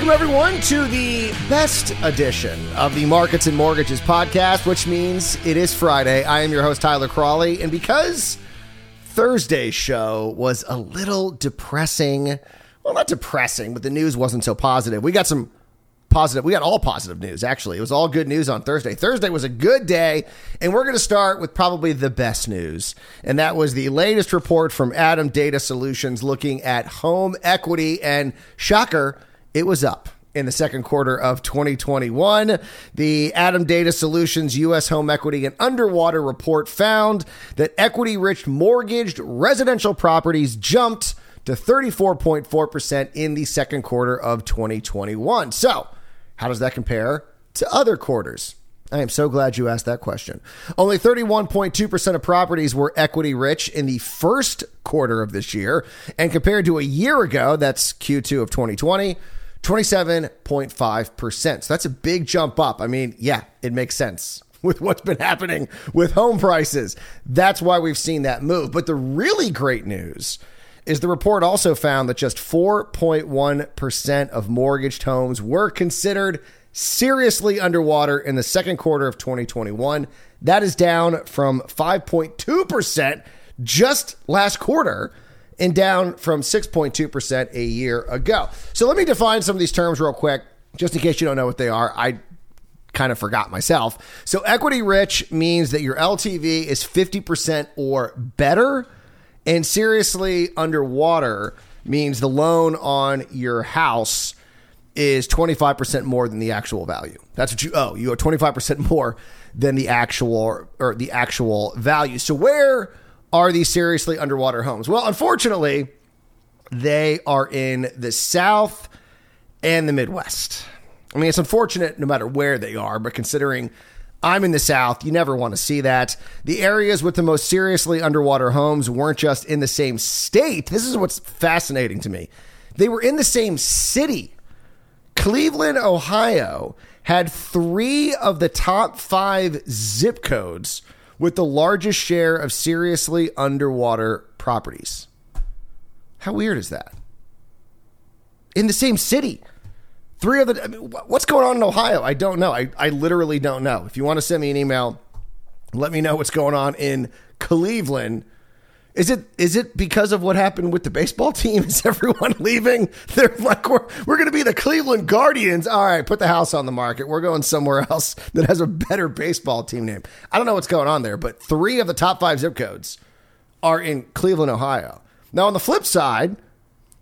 Welcome, everyone, to the best edition of the Markets and Mortgages podcast, which means it is Friday. I am your host, Tyler Cralle. And because Thursday's show was a little depressing, well, not depressing, but the news wasn't so positive, we got some positive. We got all positive news, actually. It was all good news on Thursday. Thursday was a good day, and we're going to start with probably the best news. And that was the latest report from ATTOM Data Solutions looking at home equity. And shocker, it was up in the second quarter of 2021. The ATTOM Data Solutions U.S. Home Equity and Underwater report found that equity rich mortgaged residential properties jumped to 34.4% in the second quarter of 2021. So, how does that compare to other quarters? I am so glad you asked that question. Only 31.2% of properties were equity rich in the first quarter of this year. And compared to a year ago, that's Q2 of 2020, 27.5%. So that's a big jump up. I mean, yeah, it makes sense with what's been happening with home prices. That's why we've seen that move. But the really great news is the report also found that just 4.1% of mortgaged homes were considered seriously underwater in the second quarter of 2021. That is down from 5.2% just last quarter and down from 6.2% a year ago. So let me define some of these terms real quick, just in case you don't know what they are. I kind of forgot myself. So equity rich means that your LTV is 50% or better and seriously underwater means the loan on your house is 25% more than the actual value. That's what you owe. You owe 25% more than the actual or the actual value. So where are these seriously underwater homes? Well, unfortunately, they are in the South and the Midwest. I mean, it's unfortunate no matter where they are, but considering I'm in the South. You never want to see that. The areas with the most seriously underwater homes weren't just in the same state. This is what's fascinating to me. They were in the same city. Cleveland, Ohio had three of the top five zip codes with the largest share of seriously underwater properties. How weird is that? In the same city. Three of the. I mean, what's going on in Ohio? I don't know. I, I literally don't know. If you want to send me an email, let me know what's going on in Cleveland. Is it is it because of what happened with the baseball team? Is everyone leaving? They're like we're we're going to be the Cleveland Guardians. All right, put the house on the market. We're going somewhere else that has a better baseball team name. I don't know what's going on there, but 3 of the top 5 zip codes are in Cleveland, Ohio. Now on the flip side,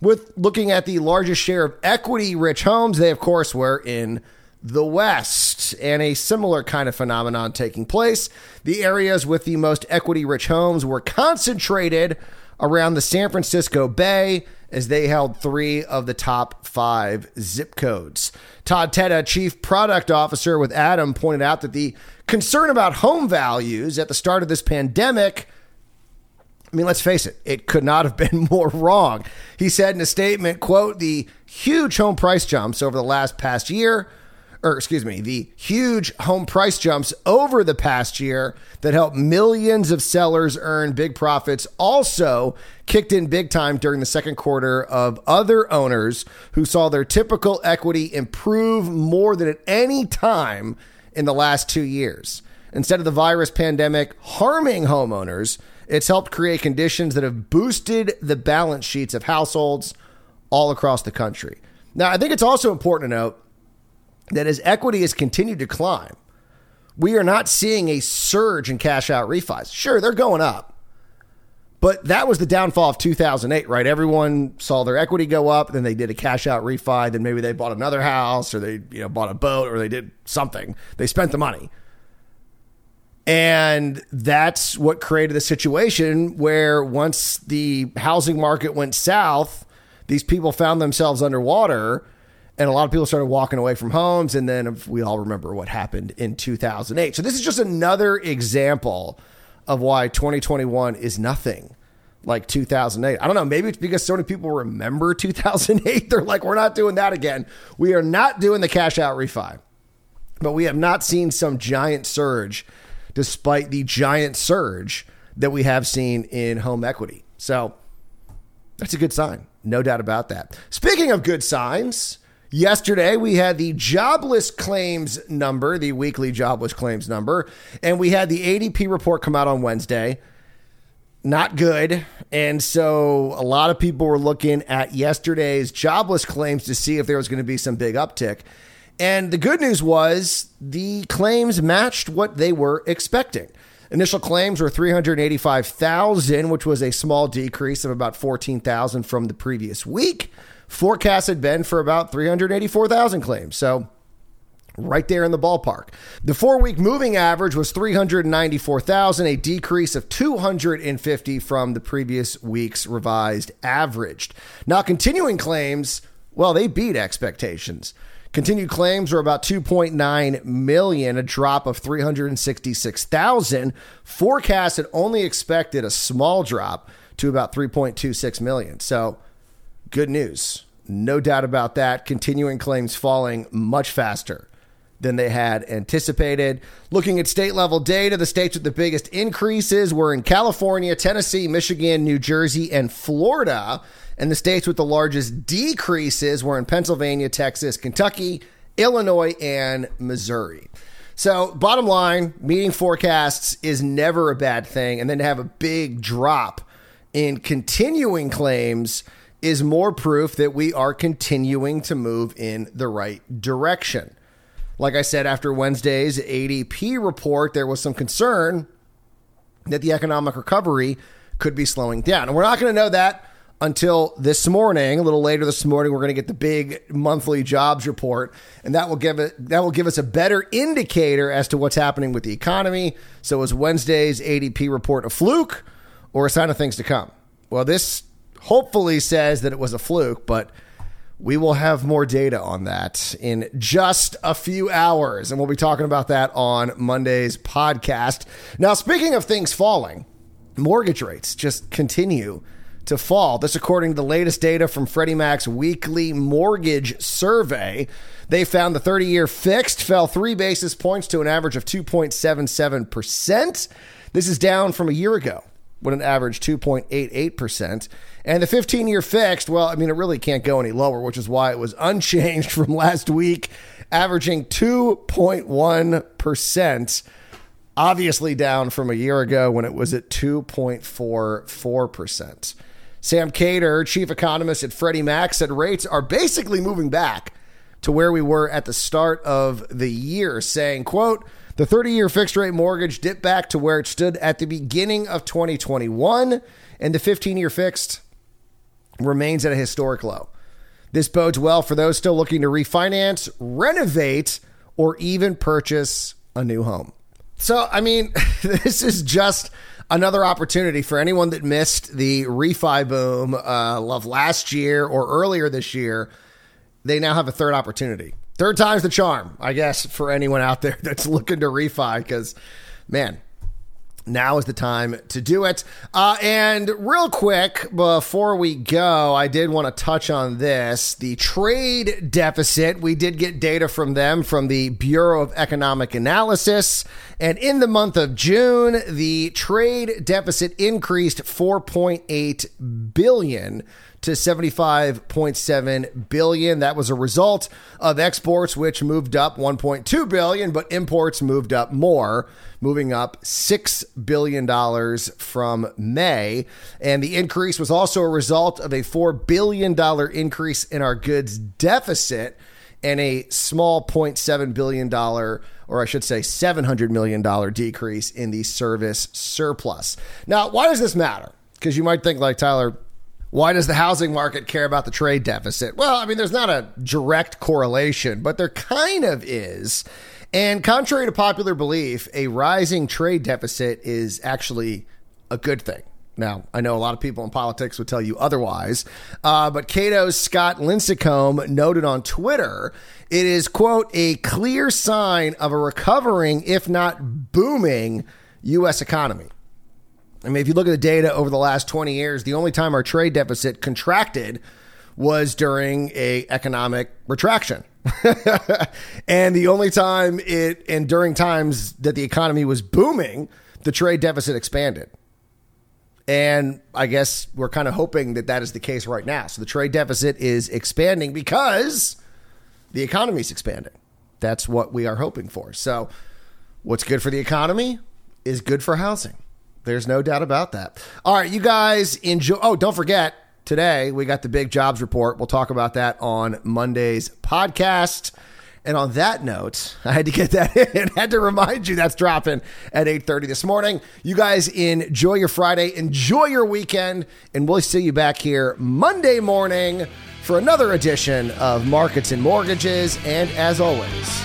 with looking at the largest share of equity rich homes, they, of course, were in the West, and a similar kind of phenomenon taking place. The areas with the most equity rich homes were concentrated around the San Francisco Bay as they held three of the top five zip codes. Todd Teta, chief product officer with ATTOM, pointed out that the concern about home values at the start of this pandemic I mean, let's face it, it could not have been more wrong. He said in a statement, quote, the huge home price jumps over the last past year, or excuse me, the huge home price jumps over the past year that helped millions of sellers earn big profits also kicked in big time during the second quarter of other owners who saw their typical equity improve more than at any time in the last two years. Instead of the virus pandemic harming homeowners, it's helped create conditions that have boosted the balance sheets of households all across the country. Now, I think it's also important to note that as equity has continued to climb, we are not seeing a surge in cash out refis. Sure, they're going up. But that was the downfall of 2008, right? Everyone saw their equity go up, then they did a cash out refi, then maybe they bought another house or they, you know, bought a boat or they did something. They spent the money. And that's what created the situation where once the housing market went south, these people found themselves underwater and a lot of people started walking away from homes. And then we all remember what happened in 2008. So this is just another example of why 2021 is nothing like 2008. I don't know. Maybe it's because so many people remember 2008. They're like, we're not doing that again. We are not doing the cash out refi. But we have not seen some giant surge despite the giant surge that we have seen in home equity. So that's a good sign. No doubt about that. Speaking of good signs, Yesterday, we had the jobless claims number, the weekly jobless claims number, and we had the ADP report come out on Wednesday. Not good. And so a lot of people were looking at yesterday's jobless claims to see if there was going to be some big uptick. And the good news was the claims matched what they were expecting. Initial claims were 385,000, which was a small decrease of about 14,000 from the previous week forecast had been for about 384,000 claims. So right there in the ballpark. The four week moving average was 394,000, a decrease of 250 from the previous week's revised averaged. Now, continuing claims, well, they beat expectations. Continued claims were about 2.9 million, a drop of 366,000. Forecast had only expected a small drop to about 3.26 million. So, good news. No doubt about that. Continuing claims falling much faster than they had anticipated. Looking at state level data, the states with the biggest increases were in California, Tennessee, Michigan, New Jersey, and Florida. And the states with the largest decreases were in Pennsylvania, Texas, Kentucky, Illinois, and Missouri. So, bottom line, meeting forecasts is never a bad thing. And then to have a big drop in continuing claims is more proof that we are continuing to move in the right direction. Like I said, after Wednesday's ADP report, there was some concern that the economic recovery could be slowing down. And we're not going to know that until this morning. A little later this morning, we're going to get the big monthly jobs report, and that will give it that will give us a better indicator as to what's happening with the economy. So, is Wednesday's ADP report a fluke or a sign of things to come? Well, this hopefully says that it was a fluke, but we will have more data on that in just a few hours. And we'll be talking about that on Monday's podcast. Now, speaking of things falling, mortgage rates just continue to fall. This, according to the latest data from Freddie Mac's weekly mortgage survey. They found the 30 year fixed fell three basis points to an average of 2.77%. This is down from a year ago when it averaged 2.88%. And the 15 year fixed, well, I mean, it really can't go any lower, which is why it was unchanged from last week, averaging 2.1%, obviously down from a year ago when it was at 2.44%. Sam Khater, chief economist at Freddie Mac, said rates are basically moving back to where we were at the start of the year, saying, quote, the 30 year fixed rate mortgage dipped back to where it stood at the beginning of 2021, and the 15 year fixed remains at a historic low. This bodes well for those still looking to refinance, renovate, or even purchase a new home. So, I mean, this is just another opportunity for anyone that missed the refi boom uh, of last year or earlier this year. They now have a third opportunity. Third time's the charm, I guess, for anyone out there that's looking to refi because, man, now is the time to do it. Uh, and real quick, before we go, I did want to touch on this the trade deficit. We did get data from them from the Bureau of Economic Analysis. And in the month of June, the trade deficit increased 4.8 billion to 75.7 billion. That was a result of exports which moved up 1.2 billion, but imports moved up more, moving up 6 billion dollars from May, and the increase was also a result of a 4 billion dollar increase in our goods deficit and a small 0.7 billion dollar or I should say $700 million decrease in the service surplus. Now, why does this matter? Because you might think, like, Tyler, why does the housing market care about the trade deficit? Well, I mean, there's not a direct correlation, but there kind of is. And contrary to popular belief, a rising trade deficit is actually a good thing. Now, I know a lot of people in politics would tell you otherwise, uh, but Cato's Scott Lincicome noted on Twitter it is, quote, a clear sign of a recovering, if not booming, U.S. economy. I mean, if you look at the data over the last 20 years, the only time our trade deficit contracted was during a economic retraction. and the only time it and during times that the economy was booming, the trade deficit expanded. And I guess we're kind of hoping that that is the case right now. So the trade deficit is expanding because the economy's expanding. That's what we are hoping for. So, what's good for the economy is good for housing. There's no doubt about that. All right, you guys enjoy. Oh, don't forget, today we got the big jobs report. We'll talk about that on Monday's podcast. And on that note, I had to get that in. I had to remind you that's dropping at 8:30 this morning. You guys enjoy your Friday, enjoy your weekend, and we'll see you back here Monday morning for another edition of Markets and Mortgages. And as always,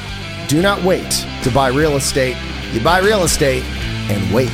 do not wait to buy real estate. You buy real estate and wait